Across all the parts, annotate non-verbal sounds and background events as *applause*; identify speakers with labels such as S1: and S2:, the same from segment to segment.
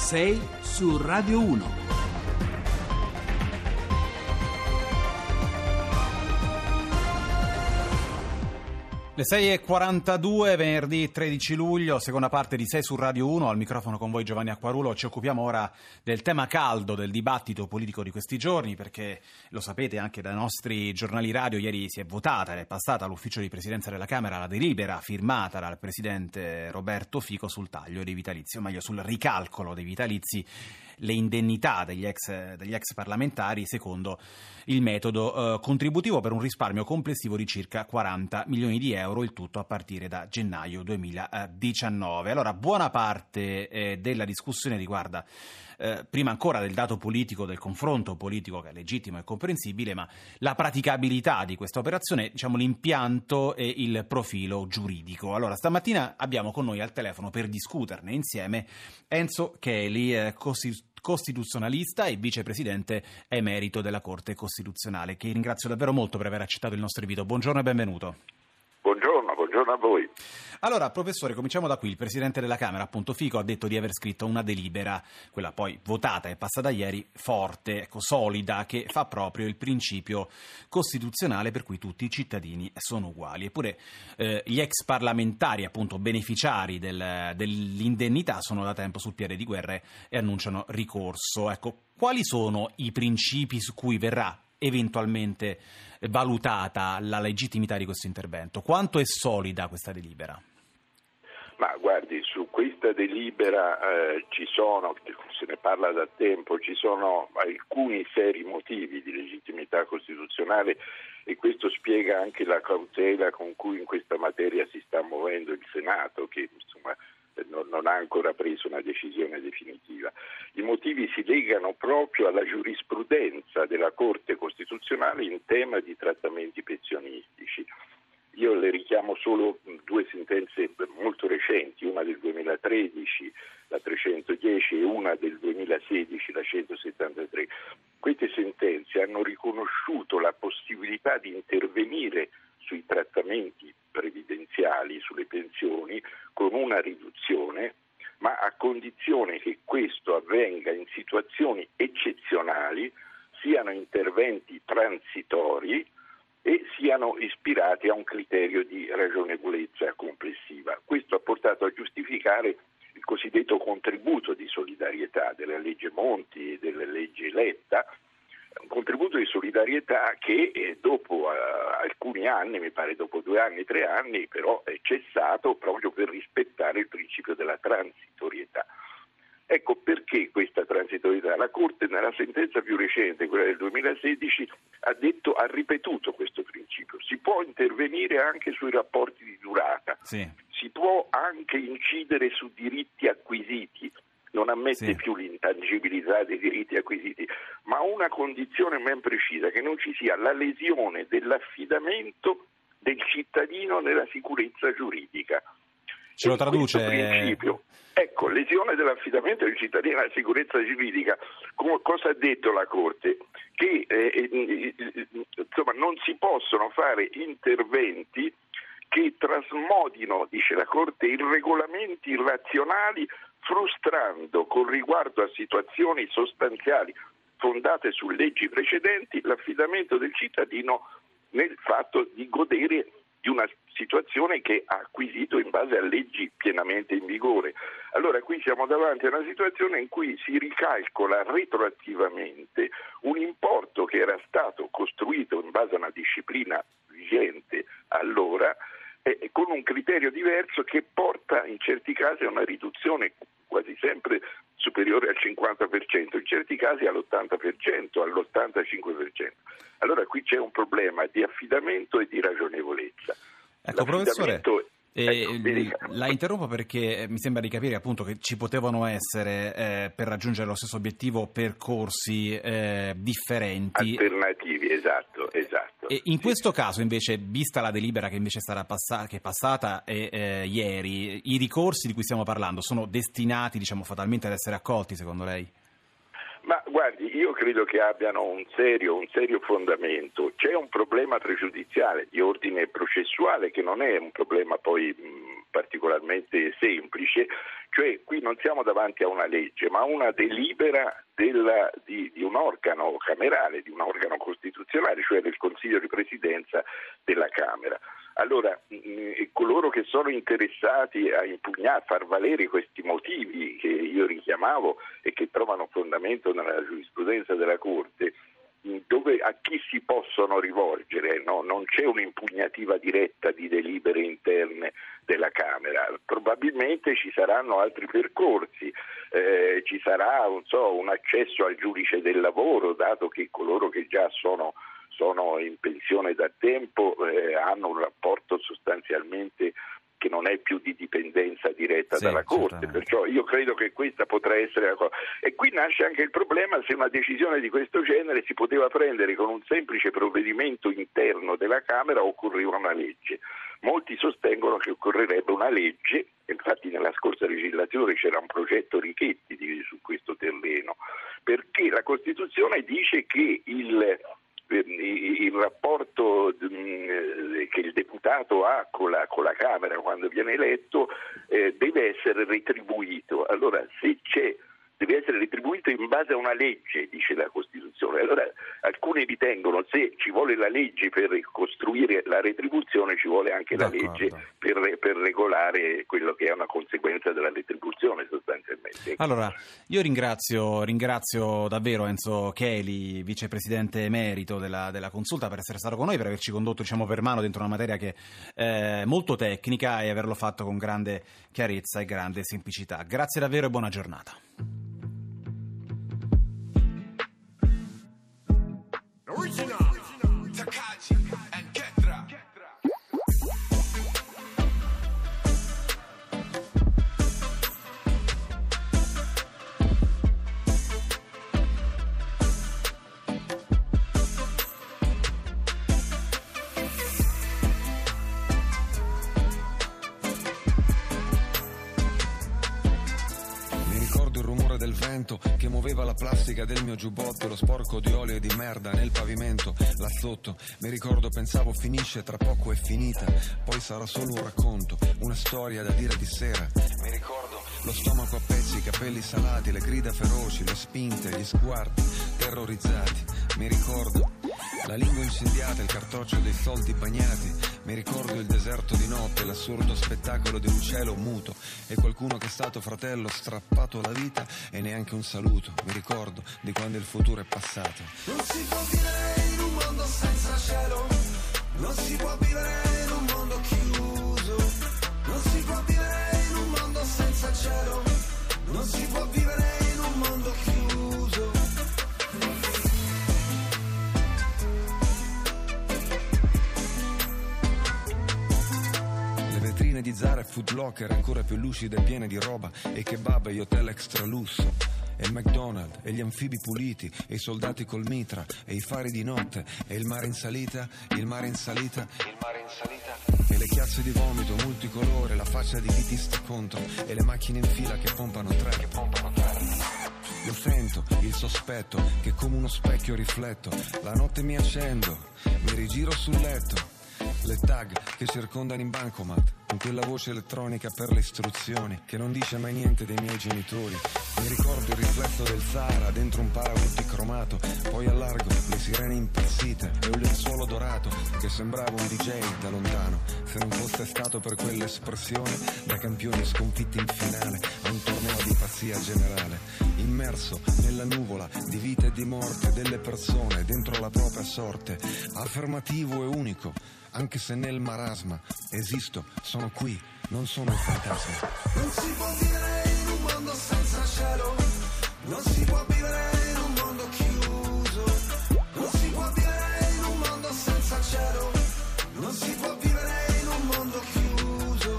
S1: 6 su Radio 1.
S2: Le 6.42, venerdì 13 luglio, seconda parte di 6 su Radio 1, al microfono con voi Giovanni Acquarulo. Ci occupiamo ora del tema caldo del dibattito politico di questi giorni, perché lo sapete anche dai nostri giornali radio, ieri si è votata ed è passata all'ufficio di presidenza della Camera la delibera firmata dal presidente Roberto Fico sul taglio dei vitalizi, o meglio sul ricalcolo dei vitalizi le indennità degli ex, degli ex parlamentari secondo il metodo eh, contributivo per un risparmio complessivo di circa 40 milioni di euro, il tutto a partire da gennaio 2019. Allora, buona parte eh, della discussione riguarda eh, prima ancora del dato politico, del confronto politico che è legittimo e comprensibile, ma la praticabilità di questa operazione, diciamo l'impianto e il profilo giuridico. Allora, stamattina abbiamo con noi al telefono per discuterne insieme Enzo Cheli, eh, costituzionalista e vicepresidente emerito della Corte Costituzionale, che ringrazio davvero molto per aver accettato il nostro invito. Buongiorno e benvenuto.
S3: Buongiorno, a voi.
S2: Allora, professore, cominciamo da qui. Il Presidente della Camera, appunto Fico, ha detto di aver scritto una delibera, quella poi votata e passata ieri, forte, ecco, solida, che fa proprio il principio costituzionale per cui tutti i cittadini sono uguali. Eppure eh, gli ex parlamentari, appunto beneficiari del, dell'indennità, sono da tempo sul piede di guerra e annunciano ricorso. Ecco, quali sono i principi su cui verrà eventualmente valutata la legittimità di questo intervento? Quanto è solida questa delibera?
S3: Ma guardi, su questa delibera eh, ci sono, se ne parla da tempo, ci sono alcuni seri motivi di legittimità costituzionale e questo spiega anche la cautela con cui in questa materia si sta muovendo il Senato, che insomma non, non, ha ancora preso una decisione definitiva. I motivi si legano proprio alla giurisprudenza della Corte Costituzionale in tema di trattamenti pensionistici. Io le richiamo solo due sentenze molto recenti, una del 2013, la 310, e una del 2016, la 173. Queste sentenze hanno riconosciuto la possibilità di intervenire sui trattamenti previdenziali, sulle pensioni, con una riduzione, ma a condizione che questo avvenga in situazioni eccezionali, siano interventi transitori e siano ispirati a un criterio di ragionevolezza complessiva. Questo ha portato a giustificare il cosiddetto contributo di solidarietà della legge Monti e della legge Letta, un contributo di che eh, dopo uh, alcuni anni, mi pare dopo due anni, tre anni, però è cessato proprio per rispettare il principio della transitorietà. Ecco perché questa transitorietà. La Corte nella sentenza più recente, quella del 2016, ha, detto, ha ripetuto questo principio. Si può intervenire anche sui rapporti di durata, sì. si può anche incidere su diritti acquisiti, non ammette sì. più l'intangibilità dei diritti acquisiti, ma una condizione ben precisa, che non ci sia la lesione dell'affidamento del cittadino nella sicurezza giuridica.
S2: Ce lo traduce? Principio,
S3: ecco, lesione dell'affidamento del cittadino nella sicurezza giuridica. Come, cosa ha detto la Corte? Che eh, eh, eh, insomma, non si possono fare interventi che trasmodino, dice la Corte, i regolamenti irrazionali frustrando con riguardo a situazioni sostanziali fondate su leggi precedenti l'affidamento del cittadino nel fatto di godere di una situazione che ha acquisito in base a leggi pienamente in vigore. Allora qui siamo davanti a una situazione in cui si ricalcola retroattivamente un importo che era stato costruito in base a una disciplina vigente allora eh, con un criterio diverso che porta in certi casi a una riduzione quasi sempre superiore al 50%, in certi casi all'80%, all'85%. Allora qui c'è un problema di affidamento e di ragionevolezza.
S2: Ecco, professore, eh, la interrompo perché mi sembra di capire appunto che ci potevano essere eh, per raggiungere lo stesso obiettivo percorsi eh, differenti.
S3: Alternativi, esatto, esatto.
S2: E in sì. questo caso invece, vista la delibera che invece sarà passa- che è passata eh, ieri, i ricorsi di cui stiamo parlando sono destinati diciamo fatalmente ad essere accolti secondo lei?
S3: Guardi, io credo che abbiano un serio, un serio, fondamento. C'è un problema pregiudiziale di ordine processuale che non è un problema poi mh, particolarmente semplice, cioè qui non siamo davanti a una legge, ma a una delibera della, di, di, un organo camerale, di un organo costituzionale, cioè del Consiglio di Presidenza della Camera. Allora, mh, mm, coloro che sono interessati a impugnare, far valere questi motivi che io richiamavo e che trovano fondamento nella giurisprudenza della Corte, dove, a chi si possono rivolgere? No? Non c'è un'impugnativa diretta di delibere interne della Camera, probabilmente ci saranno altri percorsi, eh, ci sarà so, un accesso al giudice del lavoro, dato che coloro che già sono, sono in pensione da tempo eh, hanno un rapporto sostanzialmente che non è più di dipendenza diretta sì, dalla Corte, perciò io credo che questa potrà essere la cosa. E qui nasce anche il problema se una decisione di questo genere si poteva prendere con un semplice provvedimento interno della Camera o occorreva una legge. Molti sostengono che occorrerebbe una legge, infatti nella scorsa legislatura c'era un progetto Richetti su questo terreno, perché la Costituzione dice che il il rapporto mm, che il deputato ha con la, con la Camera quando viene eletto eh, deve essere retribuito. Allora se c'è deve essere retribuito in base a una legge, dice la Costituzione. Allora alcuni ritengono se ci vuole la legge per costruire la retribuzione, ci vuole anche D'accordo. la legge per, per, regolare quello che è una conseguenza della retribuzione sostanzialmente.
S2: Allora, io ringrazio, ringrazio davvero Enzo Cheli, vicepresidente emerito della, della, Consulta, per essere stato con noi, per averci condotto diciamo, per mano dentro una materia che è molto tecnica e averlo fatto con grande chiarezza e grande semplicità. Grazie davvero e buona giornata. original.
S4: Vento che muoveva la plastica del mio giubbotto, lo sporco di olio e di merda nel pavimento, là sotto. Mi ricordo, pensavo finisce, tra poco è finita, poi sarà solo un racconto, una storia da dire di sera. Mi ricordo lo stomaco a pezzi, i capelli salati, le grida feroci, le spinte, gli sguardi terrorizzati. Mi ricordo la lingua incendiata, il cartoccio dei soldi bagnati. Mi ricordo il deserto di notte, l'assurdo spettacolo di un cielo muto e qualcuno che è stato fratello strappato alla vita e neanche un saluto. Mi ricordo di quando il futuro è passato.
S5: Non si può vivere in un mondo senza cielo, non si può vivere in un mondo chiuso, non si può vivere in un mondo senza cielo, non si può
S4: di Zara e Footlocker ancora più lucide e piene di roba e kebab e hotel extra lusso e McDonald's e gli anfibi puliti e i soldati col mitra e i fari di notte e il mare in salita, il mare in salita, il mare in salita e le chiazze di vomito multicolore, la faccia di chi ti sta contro e le macchine in fila che pompano tre, che pompano tre. Io sento il sospetto che come uno specchio rifletto, la notte mi accendo, mi rigiro sul letto le tag che circondano in bancomat, con quella voce elettronica per le istruzioni, che non dice mai niente dei miei genitori. Mi ricordo il riflesso del Sahara dentro un paraurti cromato, poi allargo le sirene impazzite e un lenzuolo dorato che sembrava un DJ da lontano, se non fosse stato per quell'espressione da campioni sconfitti in finale a un torneo di pazzia generale, immerso nella nuvola di vita e di morte delle persone dentro la propria sorte, affermativo e unico anche se nel marasma esisto, sono qui, non sono un fantasma.
S5: Non si può vivere in un mondo senza cielo, non si può vivere in un mondo chiuso, non si può vivere in un mondo senza cielo, non si può vivere in un mondo chiuso.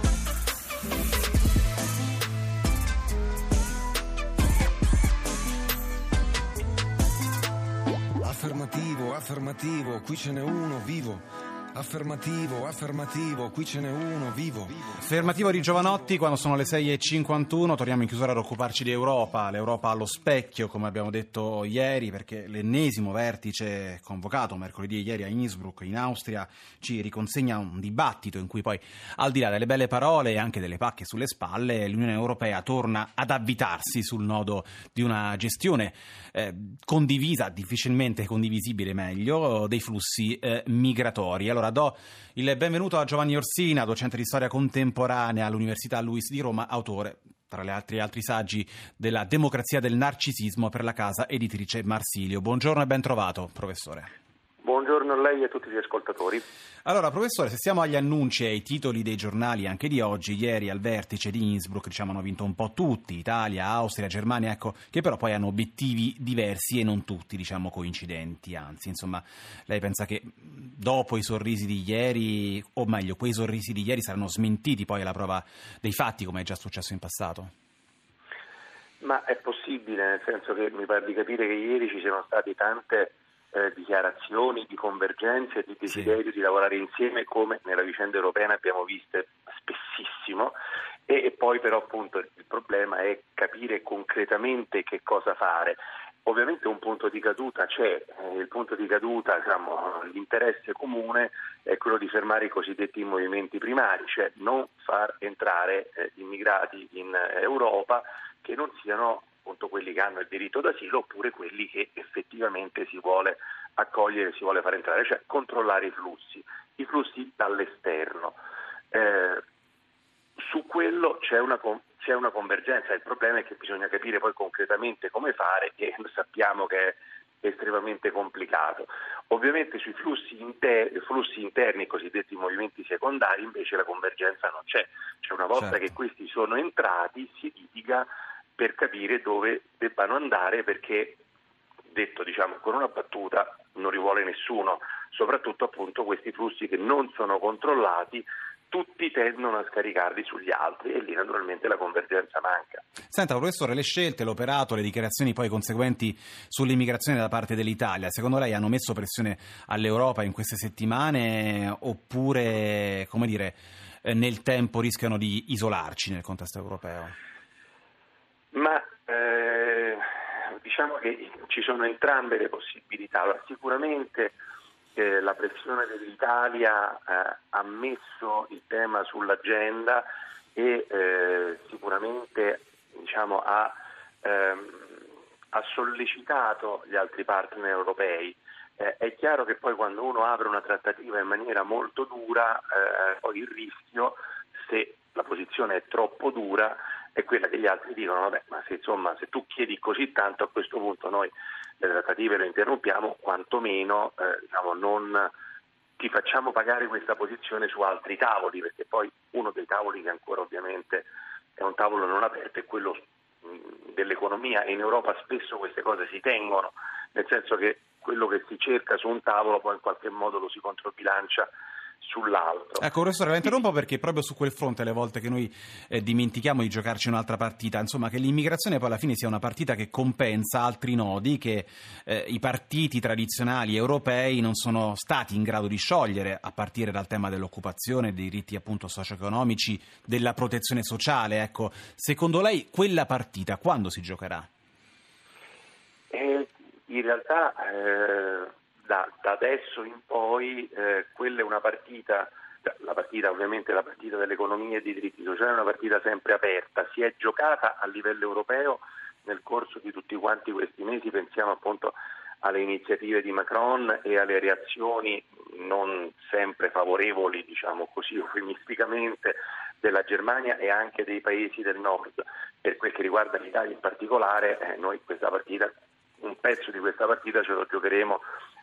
S4: Affermativo, affermativo, qui ce n'è uno vivo Affermativo, affermativo, qui ce n'è uno, vivo.
S2: Fermativo di Giovanotti quando sono le 6.51, torniamo in chiusura ad occuparci di Europa, l'Europa allo specchio come abbiamo detto ieri perché l'ennesimo vertice convocato mercoledì ieri a Innsbruck in Austria ci riconsegna un dibattito in cui poi al di là delle belle parole e anche delle pacche sulle spalle l'Unione Europea torna ad avvitarsi sul nodo di una gestione eh, condivisa, difficilmente condivisibile meglio, dei flussi eh, migratori. Allora do il benvenuto a Giovanni Orsina, docente di storia contemporanea all'Università Luis di Roma, autore tra gli altri, altri saggi della democrazia del narcisismo per la casa editrice Marsilio. Buongiorno e ben trovato, professore.
S6: Buongiorno a lei e a tutti gli ascoltatori.
S2: Allora, professore, se stiamo agli annunci e ai titoli dei giornali anche di oggi, ieri al vertice di Innsbruck diciamo, hanno vinto un po' tutti, Italia, Austria, Germania, ecco, che però poi hanno obiettivi diversi e non tutti, diciamo, coincidenti, anzi, insomma, lei pensa che dopo i sorrisi di ieri, o meglio, quei sorrisi di ieri saranno smentiti poi alla prova dei fatti, come è già successo in passato?
S6: Ma è possibile, nel senso che mi pare di capire che ieri ci siano state tante eh, dichiarazioni di convergenza e di desiderio sì. di lavorare insieme come nella vicenda europea ne abbiamo viste spessissimo e, e poi però appunto il problema è capire concretamente che cosa fare. Ovviamente un punto di caduta c'è, eh, il punto di caduta, diciamo, l'interesse comune è quello di fermare i cosiddetti movimenti primari, cioè non far entrare eh, immigrati in Europa che non siano appunto quelli che hanno il diritto d'asilo oppure quelli che effettivamente si vuole accogliere, si vuole fare entrare, cioè controllare i flussi, i flussi dall'esterno. Eh, su quello c'è una, c'è una, convergenza, il problema è che bisogna capire poi concretamente come fare e *laughs* sappiamo che è estremamente complicato. Ovviamente sui flussi, inter- flussi interni, i cosiddetti movimenti secondari, invece la convergenza non c'è, cioè una volta certo. che questi sono entrati si litiga per capire dove debbano andare perché, detto diciamo con una battuta, non rivuole nessuno, soprattutto appunto questi flussi che non sono controllati tutti tendono a scaricarli sugli altri e lì naturalmente la convergenza manca.
S2: Senta professore, le scelte, l'operato, le dichiarazioni poi conseguenti sull'immigrazione da parte dell'Italia, secondo lei hanno messo pressione all'Europa in queste settimane oppure, come dire, eh, nel tempo rischiano di isolarci nel contesto europeo?
S6: Ma eh, diciamo che ci sono entrambe le possibilità. Allora, sicuramente eh, la pressione dell'Italia eh, ha messo il tema sull'agenda e eh, sicuramente diciamo, ha, ehm, ha, sollecitato gli altri partner europei. Eh, è chiaro che poi quando uno apre una trattativa in maniera molto dura, eh, poi il rischio, se la posizione è troppo dura, è quella che gli altri dicono, vabbè, ma se, insomma, se tu chiedi così tanto a questo punto noi le trattative le interrompiamo, quantomeno eh, diciamo, non ti facciamo pagare questa posizione su altri tavoli, perché poi uno dei tavoli che ancora ovviamente è un tavolo non aperto è quello dell'economia. E in Europa spesso queste cose si tengono, nel senso che quello che si cerca su un tavolo poi in qualche modo lo si controbilancia sull'altro.
S2: Ecco, professore, la interrompo perché proprio su quel fronte alle volte che noi eh, dimentichiamo di giocarci un'altra partita, insomma che l'immigrazione poi alla fine sia una partita che compensa altri nodi che eh, i partiti tradizionali europei non sono stati in grado di sciogliere, a partire dal tema dell'occupazione, dei diritti appunto socio-economici, della protezione sociale. Ecco, secondo lei quella partita quando si giocherà?
S6: Eh, in realtà eh, da, da adesso in poi eh, quella è una partita la partita ovviamente la partita dell'economia e dei diritti sociali è una partita sempre aperta, si è giocata a livello europeo nel corso di tutti quanti questi mesi, pensiamo appunto alle iniziative di Macron e alle reazioni non sempre favorevoli, diciamo così *laughs* eufemisticamente, della Germania e anche dei paesi del nord. Per quel che riguarda l'Italia in particolare, eh, noi questa partita, un pezzo di questa partita ce lo giocheremo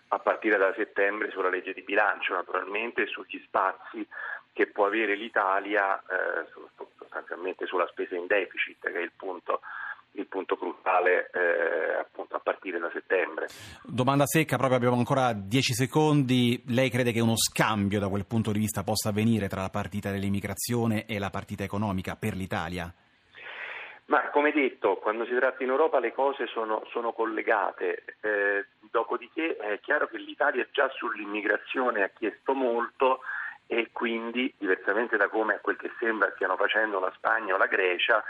S6: a partire da settembre sulla legge di bilancio naturalmente e sugli spazi che può avere l'Italia eh, sostanzialmente sulla spesa in deficit che è il punto, il punto cruciale eh, appunto a partire da settembre.
S2: Domanda secca, proprio abbiamo ancora 10 secondi. Lei crede che uno scambio da quel punto di vista possa avvenire tra la partita dell'immigrazione e la partita economica per l'Italia?
S6: Ma come detto, quando si tratta in Europa le cose sono, sono collegate, eh, dopodiché è chiaro che l'Italia già sull'immigrazione ha chiesto molto e quindi, diversamente da come a quel che sembra stiano facendo la Spagna o la Grecia,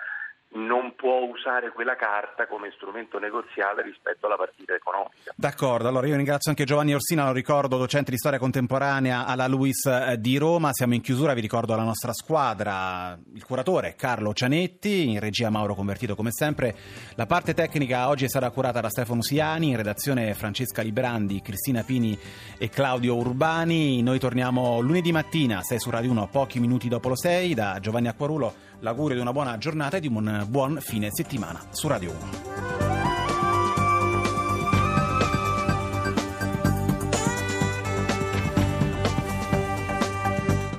S6: non può usare quella carta come strumento negoziale rispetto alla partita economica.
S2: D'accordo, allora io ringrazio anche Giovanni Orsina, lo ricordo, docente di storia contemporanea alla LUIS eh, di Roma. Siamo in chiusura, vi ricordo la nostra squadra, il curatore Carlo Cianetti, in regia Mauro Convertito come sempre. La parte tecnica oggi è stata curata da Stefano Siani, in redazione Francesca Librandi, Cristina Pini e Claudio Urbani. Noi torniamo lunedì mattina, 6 su Radio 1, pochi minuti dopo lo 6, da Giovanni Acquarulo l'augurio di una buona giornata e di un buon fine settimana su Radio 1.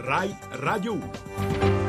S1: Rai Radio 1.